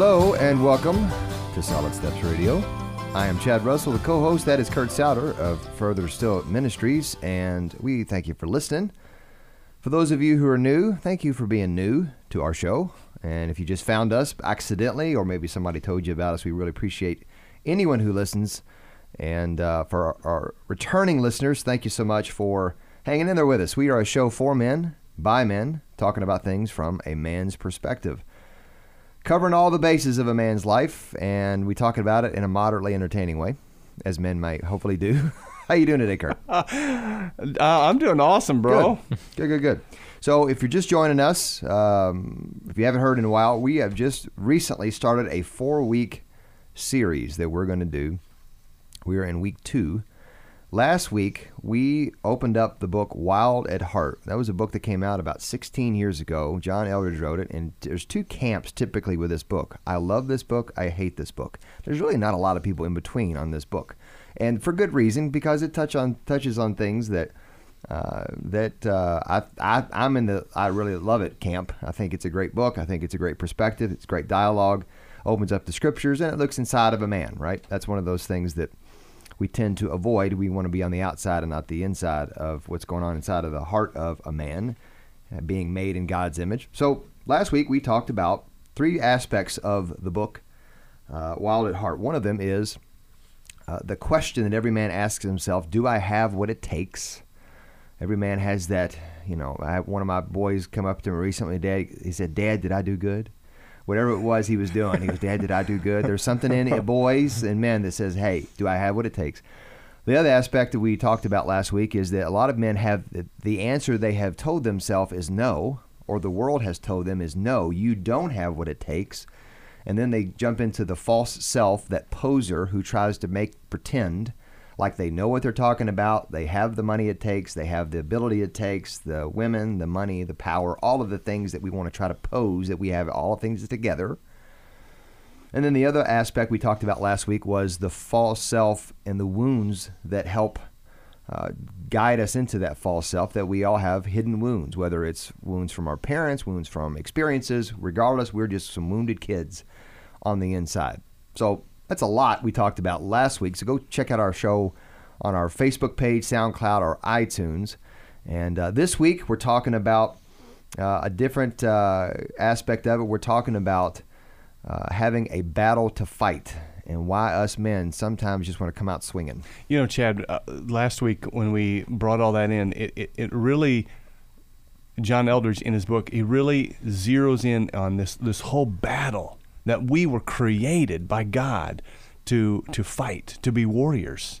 Hello and welcome to Solid Steps Radio. I am Chad Russell, the co host. That is Kurt Souter of Further Still Ministries, and we thank you for listening. For those of you who are new, thank you for being new to our show. And if you just found us accidentally, or maybe somebody told you about us, we really appreciate anyone who listens. And uh, for our, our returning listeners, thank you so much for hanging in there with us. We are a show for men, by men, talking about things from a man's perspective covering all the bases of a man's life, and we talk about it in a moderately entertaining way, as men might hopefully do. How you doing today, Kurt? Uh, I'm doing awesome, bro. Good, good, good. good. So, if you're just joining us, um, if you haven't heard in a while, we have just recently started a four-week series that we're going to do. We are in week two Last week, we opened up the book Wild at Heart. That was a book that came out about 16 years ago. John Eldredge wrote it, and there's two camps typically with this book. I love this book, I hate this book. There's really not a lot of people in between on this book. And for good reason, because it touch on touches on things that uh, that uh, I, I I'm in the I really love it camp. I think it's a great book. I think it's a great perspective. It's great dialogue. Opens up the scriptures and it looks inside of a man. Right. That's one of those things that we tend to avoid. We want to be on the outside and not the inside of what's going on inside of the heart of a man, uh, being made in God's image. So last week we talked about three aspects of the book, uh, Wild at Heart. One of them is uh, the question that every man asks himself Do I have what it takes? Every man has that, you know. I one of my boys come up to me recently, Dad. He said, Dad, did I do good? Whatever it was he was doing. He goes, Dad, did I do good? There's something in it, boys and men, that says, hey, do I have what it takes? The other aspect that we talked about last week is that a lot of men have the answer they have told themselves is no, or the world has told them is no, you don't have what it takes. And then they jump into the false self, that poser who tries to make pretend like they know what they're talking about. They have the money it takes, they have the ability it takes, the women, the money, the power, all of the things that we want to try to pose that we have all things together. And then the other aspect we talked about last week was the false self and the wounds that help uh, guide us into that false self that we all have hidden wounds, whether it's wounds from our parents, wounds from experiences, regardless, we're just some wounded kids on the inside. So that's a lot we talked about last week. So go check out our show on our Facebook page, SoundCloud, or iTunes. And uh, this week we're talking about uh, a different uh, aspect of it. We're talking about uh, having a battle to fight and why us men sometimes just want to come out swinging. You know, Chad, uh, last week when we brought all that in, it, it, it really. John Eldredge in his book, he really zeroes in on this this whole battle that we were created by God to to fight, to be warriors.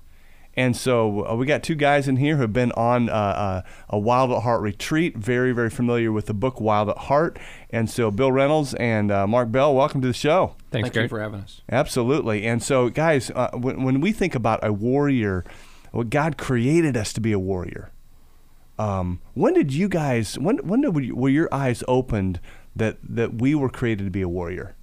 And so uh, we got two guys in here who have been on uh, uh, a Wild at Heart retreat, very, very familiar with the book Wild at Heart. And so Bill Reynolds and uh, Mark Bell, welcome to the show. Thanks, Thank you for having us. Absolutely. And so, guys, uh, when, when, we think about a warrior, well, God created us to be a warrior. Um, when did you guys? When when did, were your eyes opened that that we were created to be a warrior?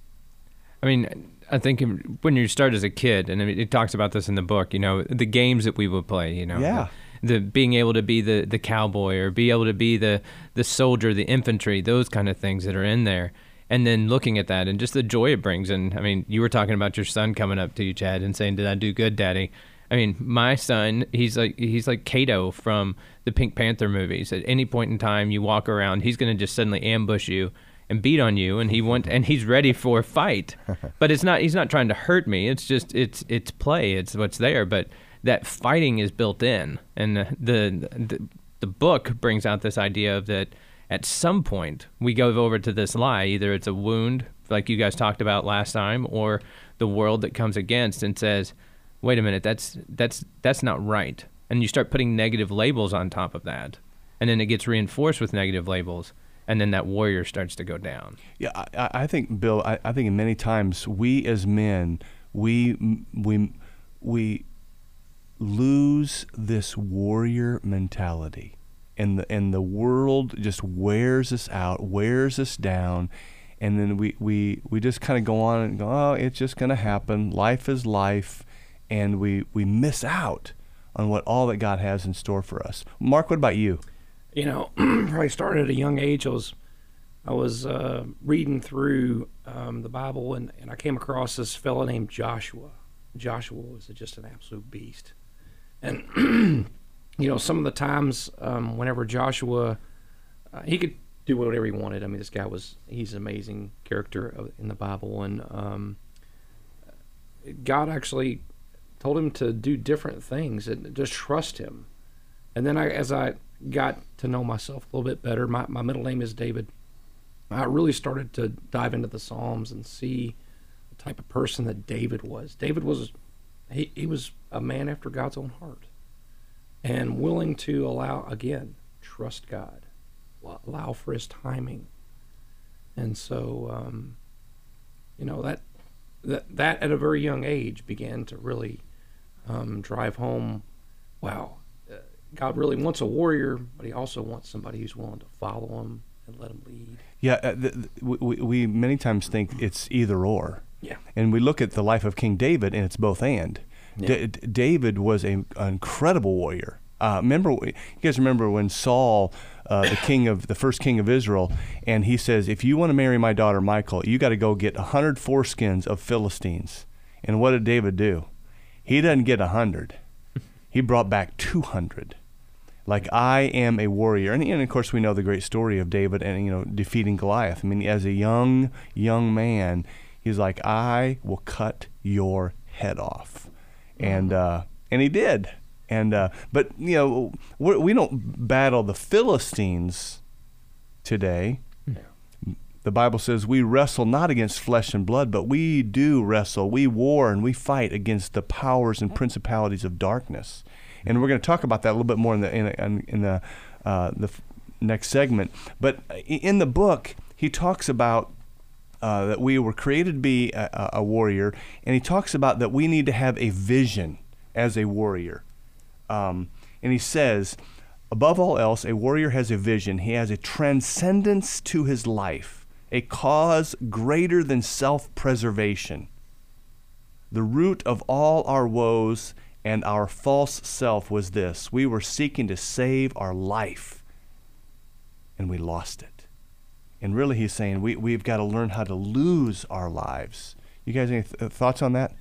I mean, I think when you start as a kid, and it talks about this in the book, you know, the games that we would play, you know, yeah. the, the being able to be the, the cowboy or be able to be the, the soldier, the infantry, those kind of things that are in there. And then looking at that and just the joy it brings. And I mean, you were talking about your son coming up to you, Chad, and saying, "Did I do good, Daddy?" I mean, my son, he's like he's like Cato from the Pink Panther movies. At any point in time you walk around, he's going to just suddenly ambush you and beat on you and he want and he's ready for a fight. But it's not he's not trying to hurt me. It's just it's it's play. It's what's there. But that fighting is built in. And the the, the book brings out this idea of that at some point we go over to this lie. Either it's a wound like you guys talked about last time or the world that comes against and says wait a minute that's that's that's not right. And you start putting negative labels on top of that. And then it gets reinforced with negative labels and then that warrior starts to go down. Yeah, I, I think Bill. I, I think many times we as men we we we lose this warrior mentality, and the and the world just wears us out, wears us down, and then we we we just kind of go on and go, oh, it's just going to happen. Life is life, and we we miss out on what all that God has in store for us. Mark, what about you? You know, probably started at a young age. I was I was uh, reading through um, the Bible and, and I came across this fellow named Joshua. Joshua was just an absolute beast. And, you know, some of the times um, whenever Joshua, uh, he could do whatever he wanted. I mean, this guy was, he's an amazing character in the Bible. And um, God actually told him to do different things and just trust him. And then I, as I got to know myself a little bit better, my, my middle name is David. I really started to dive into the Psalms and see the type of person that David was. David was he, he was a man after God's own heart and willing to allow again trust God, allow for His timing, and so um, you know that that that at a very young age began to really um, drive home. Wow, God really wants a warrior, but He also wants somebody who's willing to follow Him and let Him lead. Yeah, uh, the, the, we, we many times think it's either or. Yeah. And we look at the life of King David, and it's both and. Yeah. D- David was a, an incredible warrior. Uh, remember, you guys remember when Saul, uh, the king of the first king of Israel, and he says, "If you want to marry my daughter Michal, you got to go get a hundred foreskins of Philistines." And what did David do? He doesn't get a hundred; he brought back two hundred. Like I am a warrior, and, and of course we know the great story of David and you know defeating Goliath. I mean, as a young young man, he's like, "I will cut your head off," and uh, and he did and uh, but you know we do not battle the Philistines today. The Bible says we wrestle not against flesh and blood, but we do wrestle. We war and we fight against the powers and principalities of darkness. And we're going to talk about that a little bit more in the in, in the uh, the next segment. But in the book, he talks about uh, that we were created to be a, a warrior, and he talks about that we need to have a vision as a warrior. Um, and he says, above all else, a warrior has a vision. He has a transcendence to his life, a cause greater than self preservation. The root of all our woes and our false self was this we were seeking to save our life, and we lost it. And really, he's saying we, we've got to learn how to lose our lives. You guys, any th- thoughts on that?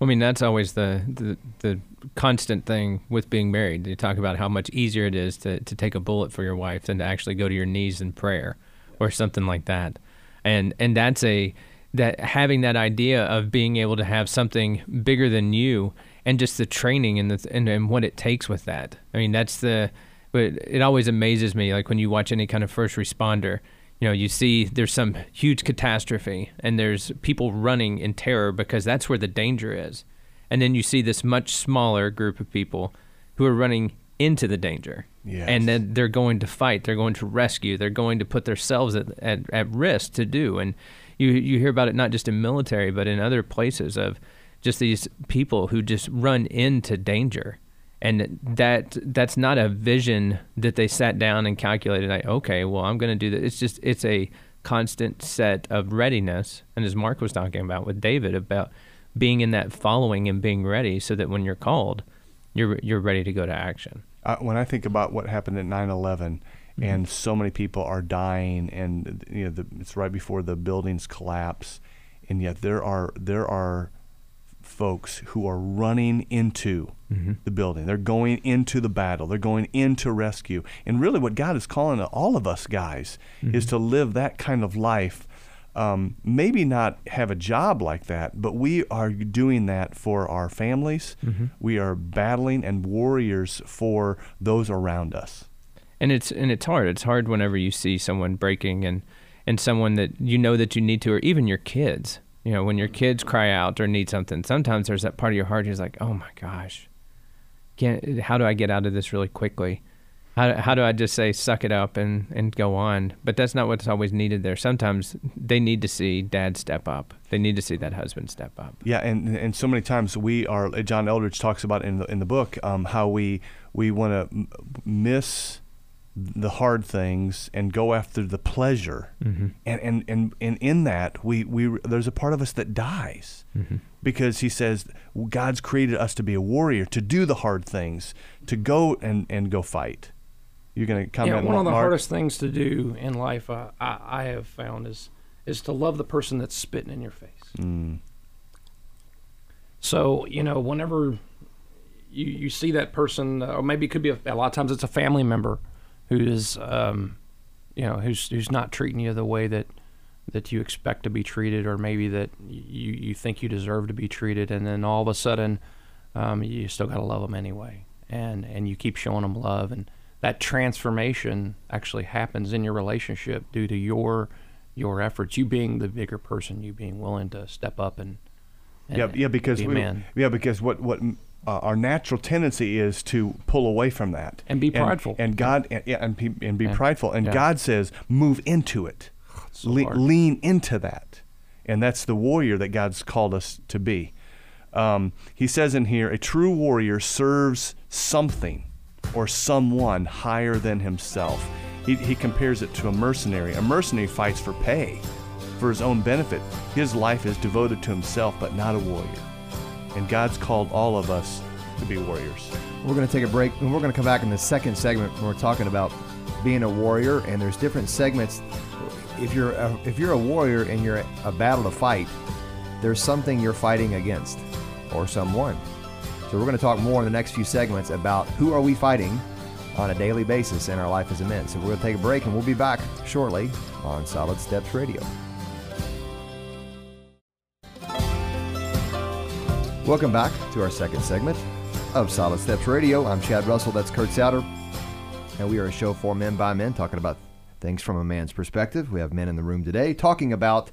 I mean, that's always the, the, the constant thing with being married. You talk about how much easier it is to, to take a bullet for your wife than to actually go to your knees in prayer or something like that. And and that's a that having that idea of being able to have something bigger than you and just the training and the and, and what it takes with that. I mean, that's the but it always amazes me like when you watch any kind of first responder you know, you see there's some huge catastrophe and there's people running in terror because that's where the danger is. And then you see this much smaller group of people who are running into the danger. Yes. And then they're going to fight, they're going to rescue, they're going to put themselves at, at, at risk to do. And you, you hear about it not just in military, but in other places of just these people who just run into danger and that that's not a vision that they sat down and calculated like okay well i'm going to do that it's just it's a constant set of readiness and as mark was talking about with david about being in that following and being ready so that when you're called you're you're ready to go to action uh, when i think about what happened at 9-11 mm-hmm. and so many people are dying and you know the, it's right before the buildings collapse and yet there are there are folks who are running into mm-hmm. the building. They're going into the battle. They're going into rescue. And really, what God is calling all of us guys mm-hmm. is to live that kind of life. Um, maybe not have a job like that, but we are doing that for our families. Mm-hmm. We are battling and warriors for those around us. And it's and it's hard. It's hard whenever you see someone breaking and and someone that you know that you need to, or even your kids you know, when your kids cry out or need something, sometimes there's that part of your heart who's like, oh my gosh, can't, how do I get out of this really quickly? How, how do I just say, suck it up and, and go on? But that's not what's always needed there. Sometimes they need to see dad step up. They need to see that husband step up. Yeah, and, and so many times we are, John Eldredge talks about in the, in the book um, how we, we want to miss the hard things and go after the pleasure mm-hmm. and, and and and in that we we there's a part of us that dies mm-hmm. because he says god's created us to be a warrior to do the hard things to go and and go fight You're going to Yeah, comment. one of the Mark? hardest things to do in life, uh, I, I have found, is is to love the person that's spitting in your face. Mm. So you know, whenever you you see that person, uh, or maybe it could be a, a lot of times it's a family member who is, um, you know, who's who's not treating you the way that that you expect to be treated, or maybe that you you think you deserve to be treated, and then all of a sudden, um, you still got to love them anyway, and and you keep showing them love, and that transformation actually happens in your relationship due to your your efforts, you being the bigger person, you being willing to step up and, and Yeah, yeah, because be a we, yeah, because what what uh, our natural tendency is to pull away from that And be prideful. and, God and, yeah, and, be, and be Yeah. prideful, and Yeah. God says move into it, so Le- lean into that, and that's the warrior that God's called us to be. Um, he says in here, a true warrior serves something or someone higher than himself. He, he compares it to a mercenary. A mercenary fights for pay, for his own benefit. His life is devoted to himself, but not a warrior. And God's called all of us to be warriors. We're going to take a break, and we're going to come back in the second segment when we're talking about being a warrior. And there's different segments. If you're a, if you're a warrior and you're a battle to fight, there's something you're fighting against, or someone. So we're going to talk more in the next few segments about who are we fighting on a daily basis in our life as a men. So we're going to take a break, and we'll be back shortly on Solid Steps Radio. Welcome back to our second segment of Solid Steps Radio. I'm Chad Russell. That's Kurt Souter. And we are a show for men by men, talking about things from a man's perspective. We have men in the room today talking about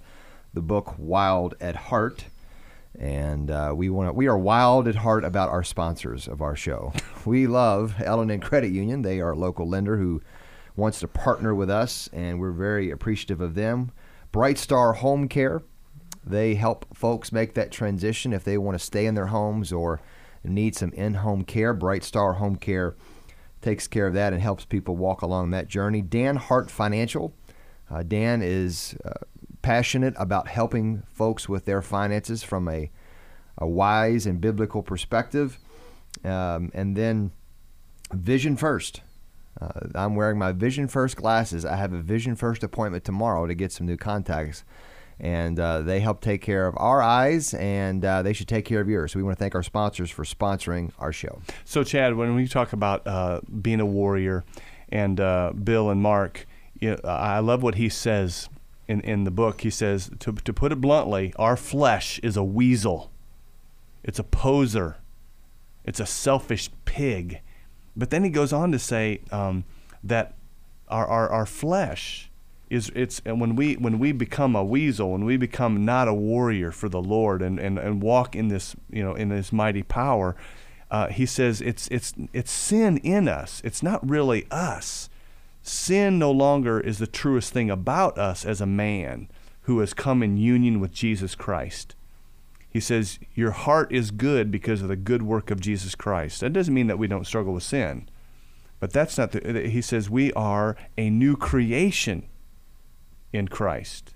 the book Wild at Heart. And uh, we want we are wild at heart about our sponsors of our show. We love L&N Credit Union. They are a local lender who wants to partner with us, and we're very appreciative of them. Bright Star Home Care. They help folks make that transition if they want to stay in their homes or need some in home care. Bright Star Home Care takes care of that and helps people walk along that journey. Dan Hart Financial. Uh, Dan is uh, passionate about helping folks with their finances from a, a wise and biblical perspective. Um, and then Vision First. Uh, I'm wearing my Vision First glasses. I have a Vision First appointment tomorrow to get some new contacts and uh, they help take care of our eyes, and uh, they should take care of yours. So we want to thank our sponsors for sponsoring our show. So, Chad, when we talk about uh, being a warrior, and uh, Bill and Mark, you know, I love what he says in, in the book. He says, to, to put it bluntly, our flesh is a weasel, it's a poser, it's a selfish pig. But then he goes on to say um, that our, our, our flesh is it's and when we when we become a weasel when we become not a warrior for the Lord and, and, and walk in this you know in this mighty power uh, he says it's it's it's sin in us it's not really us sin no longer is the truest thing about us as a man who has come in union with Jesus Christ he says your heart is good because of the good work of Jesus Christ that doesn't mean that we don't struggle with sin but that's not the he says we are a new creation in Christ.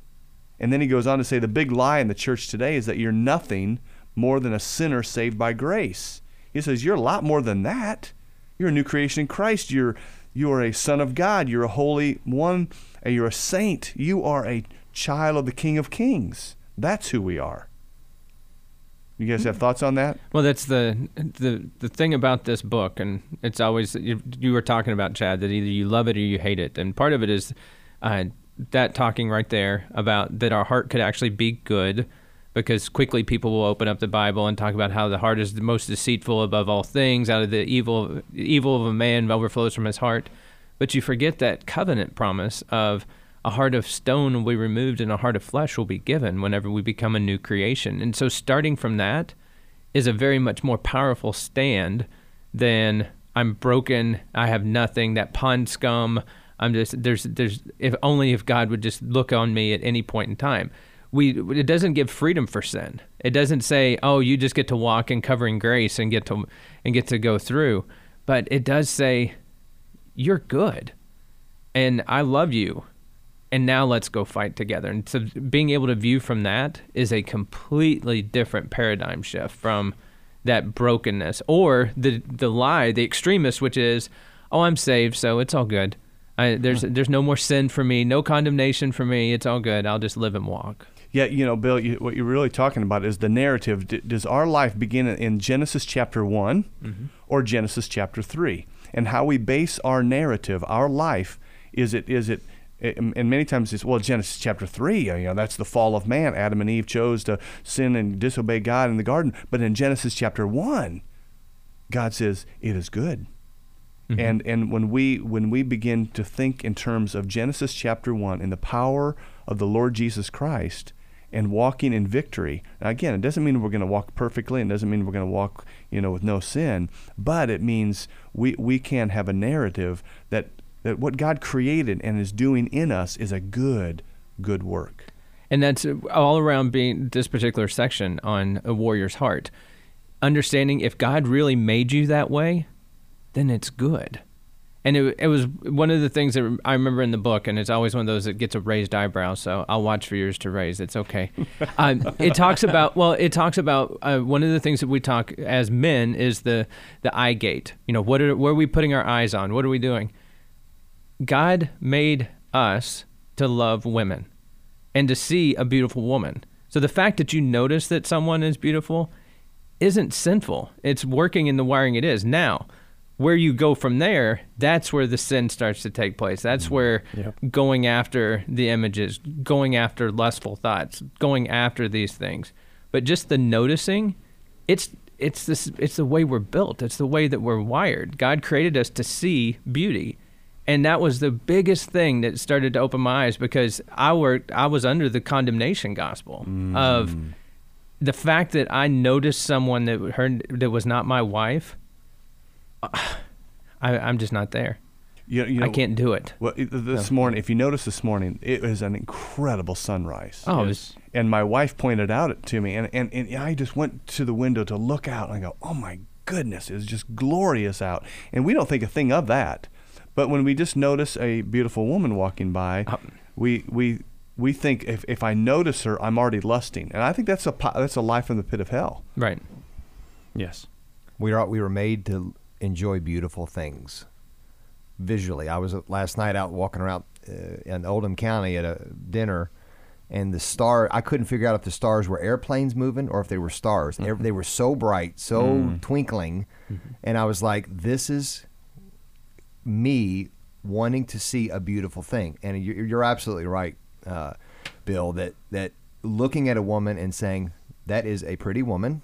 And then he goes on to say the big lie in the church today is that you're nothing more than a sinner saved by grace. He says you're a lot more than that. You're a new creation in Christ. You're you are a son of God. You're a holy one. You're a saint. You are a child of the King of Kings. That's who we are. You guys have thoughts on that? Well, that's the the the thing about this book, and it's always you, you were talking about Chad that either you love it or you hate it, and part of it is uh, that talking right there about that our heart could actually be good, because quickly people will open up the Bible and talk about how the heart is the most deceitful above all things. Out of the evil evil of a man overflows from his heart, but you forget that covenant promise of a heart of stone will be removed and a heart of flesh will be given whenever we become a new creation. And so, starting from that is a very much more powerful stand than I'm broken, I have nothing, that pond scum. I'm just there's there's if only if God would just look on me at any point in time. We it doesn't give freedom for sin. It doesn't say, "Oh, you just get to walk in covering grace and get to and get to go through." But it does say, "You're good." And I love you and now let's go fight together. And so being able to view from that is a completely different paradigm shift from that brokenness or the the lie, the extremist, which is, oh, I'm saved, so it's all good. I, there's there's no more sin for me, no condemnation for me. It's all good. I'll just live and walk. Yeah, you know, Bill, you, what you're really talking about is the narrative. D- does our life begin in Genesis chapter one mm-hmm. or Genesis chapter three? And how we base our narrative, our life, is it is it and many times it's well Genesis chapter three, you know, that's the fall of man. Adam and Eve chose to sin and disobey God in the garden. But in Genesis chapter one, God says it is good. Mm-hmm. And and when we when we begin to think in terms of Genesis chapter one and the power of the Lord Jesus Christ and walking in victory. Now again, it doesn't mean we're going to walk perfectly, and doesn't mean we're going to walk, you know, with no sin, but it means we we can have a narrative that that what God created and is doing in us is a good good work. And that's uh, all around being this particular section on a warrior's heart. Understanding if God really made you that way, then it's good. And it, it was one of the things that I remember in the book, and it's always one of those that gets a raised eyebrow. So I'll watch for yours to raise. It's okay. um, it talks about well, it talks about uh, one of the things that we talk as men is the the eye gate. You know, what are what are we putting our eyes on? What are we doing? God made us to love women and to see a beautiful woman. So the fact that you notice that someone is beautiful isn't sinful. It's working in the wiring it is. Now, where you go from there, that's where the sin starts to take place. That's mm-hmm. where Yep. going after the images, going after lustful thoughts, going after these things. But just the noticing, it's it's this it's the way we're built. It's the way that we're wired. God created us to see beauty. And that was the biggest thing that started to open my eyes because I worked I was under the condemnation gospel of mm. the fact that I noticed someone that heard that was not my wife. I, I'm just not there. You, you know, I can't do it. Well, it- this morning, if you notice this morning, it was an incredible sunrise. Oh, it was- and my wife pointed out it to me, and, and, and I just went to the window to look out, and I go, oh my goodness, it's just glorious out. And we don't think a thing of that. But when we just notice a beautiful woman walking by, Uh, we, we, we think if, if I notice her, I'm already lusting. And I think that's a, po- that's a life from the pit of hell. Right. Yes. We are we were made to enjoy beautiful things visually. I was uh, last night out walking around uh, in Oldham County at a dinner, and the star I couldn't figure out if the stars were airplanes moving or if they were stars. Ev- They were so bright, so twinkling, and I was like, "This is me wanting to see a beautiful thing." And you're, you're absolutely right, uh, Bill. That that looking at a woman and saying that is a pretty woman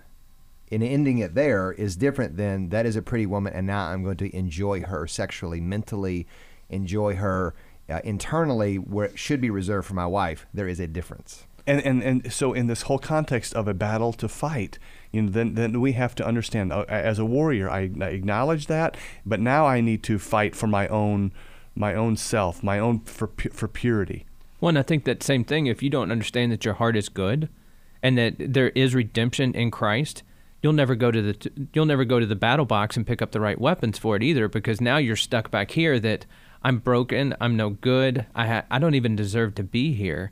and ending it there is different than that is a pretty woman and now I'm going to enjoy her sexually, mentally, enjoy her uh, internally where it should be reserved for my wife. There is a difference. And, and and so in this whole context of a battle to fight, you know, then then we have to understand uh, as a warrior, I, I acknowledge that, but now I need to fight for my own my own self, my own for for purity. One, I think that same thing. If you don't understand that your heart is good, and that there is redemption in Christ, you'll never go to the you'll never go to the battle box and pick up the right weapons for it either. Because now you're stuck back here. That I'm broken. I'm no good. I ha- I don't even deserve to be here,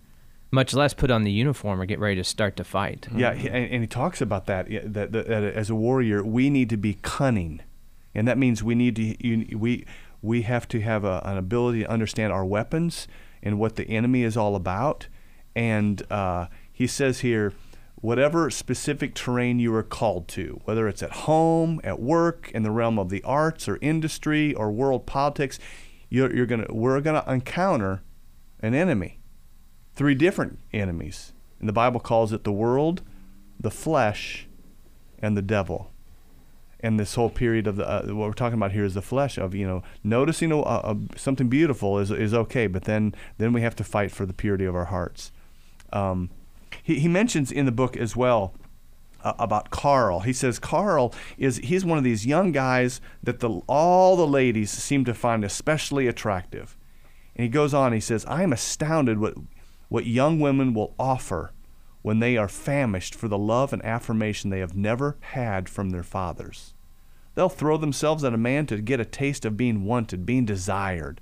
much less put on the uniform or get ready to start to fight. Yeah, and, and he talks about that, that, that that as a warrior, we need to be cunning, and that means we need to you, we we have to have a, an ability to understand our weapons and what the enemy is all about. And uh, he says here, whatever specific terrain you are called to, whether it's at home, at work, in the realm of the arts or industry or world politics, you're, you're gonna we're gonna encounter an enemy three different enemies. And the Bible calls it the world, the flesh, and the devil. And this whole period of the uh, what we're talking about here is the flesh of you know noticing a, a, something beautiful is is okay, but then then we have to fight for the purity of our hearts. Um, he, he mentions in the book as well uh, about Carl. He says Carl is he's one of these young guys that the all the ladies seem to find especially attractive. And he goes on. He says, "I am astounded what what young women will offer when they are famished for the love and affirmation they have never had from their fathers. They'll throw themselves at a man to get a taste of being wanted, being desired."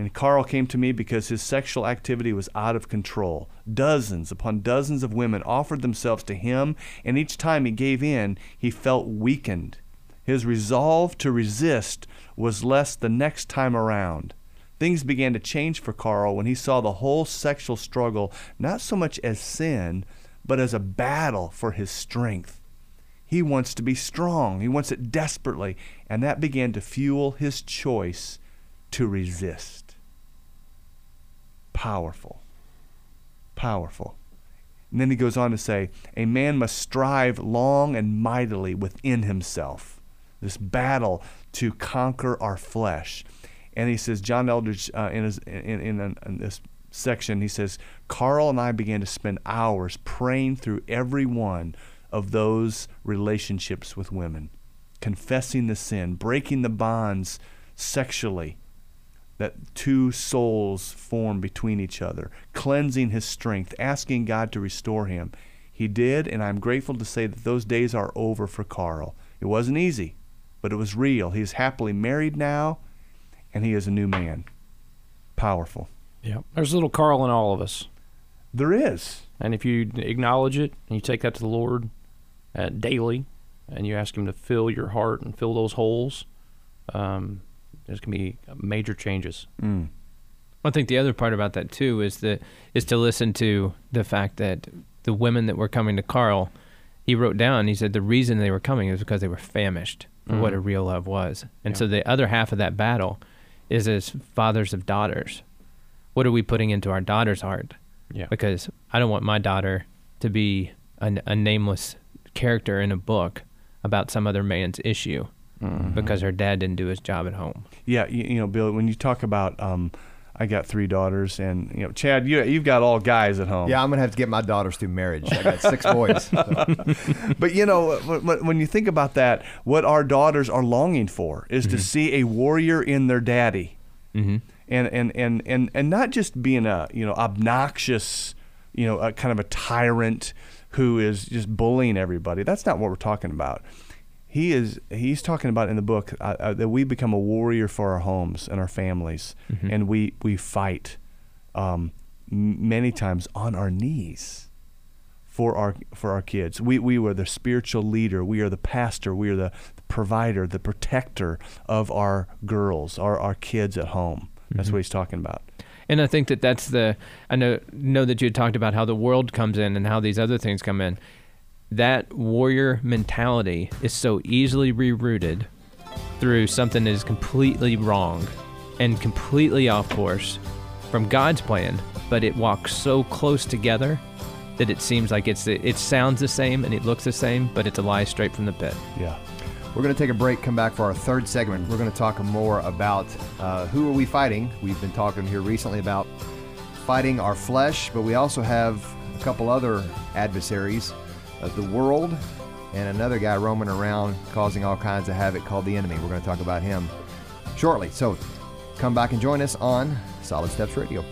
And Carl came to me because his sexual activity was out of control. Dozens upon dozens of women offered themselves to him, and each time he gave in, he felt weakened. His resolve to resist was less the next time around. Things began to change for Carl when he saw the whole sexual struggle not so much as sin, but as a battle for his strength. He wants to be strong, he wants it desperately, and that began to fuel his choice to resist. Powerful. Powerful. And then he goes on to say, A man must strive long and mightily within himself. This battle to conquer our flesh. And he says, John Eldredge, uh, in, his, in, in, in this section, he says, Carl and I began to spend hours praying through every one of those relationships with women, confessing the sin, breaking the bonds sexually that two souls form between each other, cleansing his strength, asking God to restore him. He did, and I'm grateful to say that those days are over for Carl. It wasn't easy, but it was real. He is happily married now, and he is a new man. Powerful. Yeah. There's a little Carl in all of us. There is. And if you acknowledge it and you take that to the Lord uh, daily and you ask Him to fill your heart and fill those holes, um, there's going to be major changes. Mm. I think the other part about that too is that is to listen to the fact that the women that were coming to Carl, he wrote down. He said the reason they were coming is because they were famished for what Mhm. a real love was, and Yeah. so the other half of that battle is as fathers of daughters. What are we putting into our daughter's heart? Yeah. Because I don't want my daughter to be a, a nameless character in a book about some other man's issue Mhm. because her dad didn't do his job at home. Yeah, you, you know, Bill, when you talk about, um, I got three daughters, and you know, Chad, you you've got all guys at home. Yeah, I'm gonna have to get my daughters through marriage. I got six boys. so. But you know, when- when, when you think about that, what our daughters are longing for is to see a warrior in their daddy, Mm-hmm. and and and and and not just being a you know obnoxious, you know, a kind of a tyrant who is just bullying everybody. That's not what we're talking about. He is he's talking about in the book uh, uh, that we become a warrior for our homes and our families, and we we fight um, m- many times on our knees for our for our kids. We we were the spiritual leader. We are the pastor. We are the, provider, the protector of our girls, our our kids at home. That's what he's talking about. And I think that that's the I know know that you had talked about how the world comes in and how these other things come in. That warrior mentality is so easily rerouted through something that is completely wrong and completely off course from God's plan, but it walks so close together that it seems like it's it sounds the same and it looks the same, but it's a lie straight from the pit. Yeah. We're going to take a break, come back for our third segment. We're going to talk more about uh, who are we fighting. We've been talking here recently about fighting our flesh, but we also have a couple other adversaries of the world and another guy roaming around causing all kinds of havoc called the enemy. We're going to talk about him shortly. So come back and join us on Solid Steps Radio.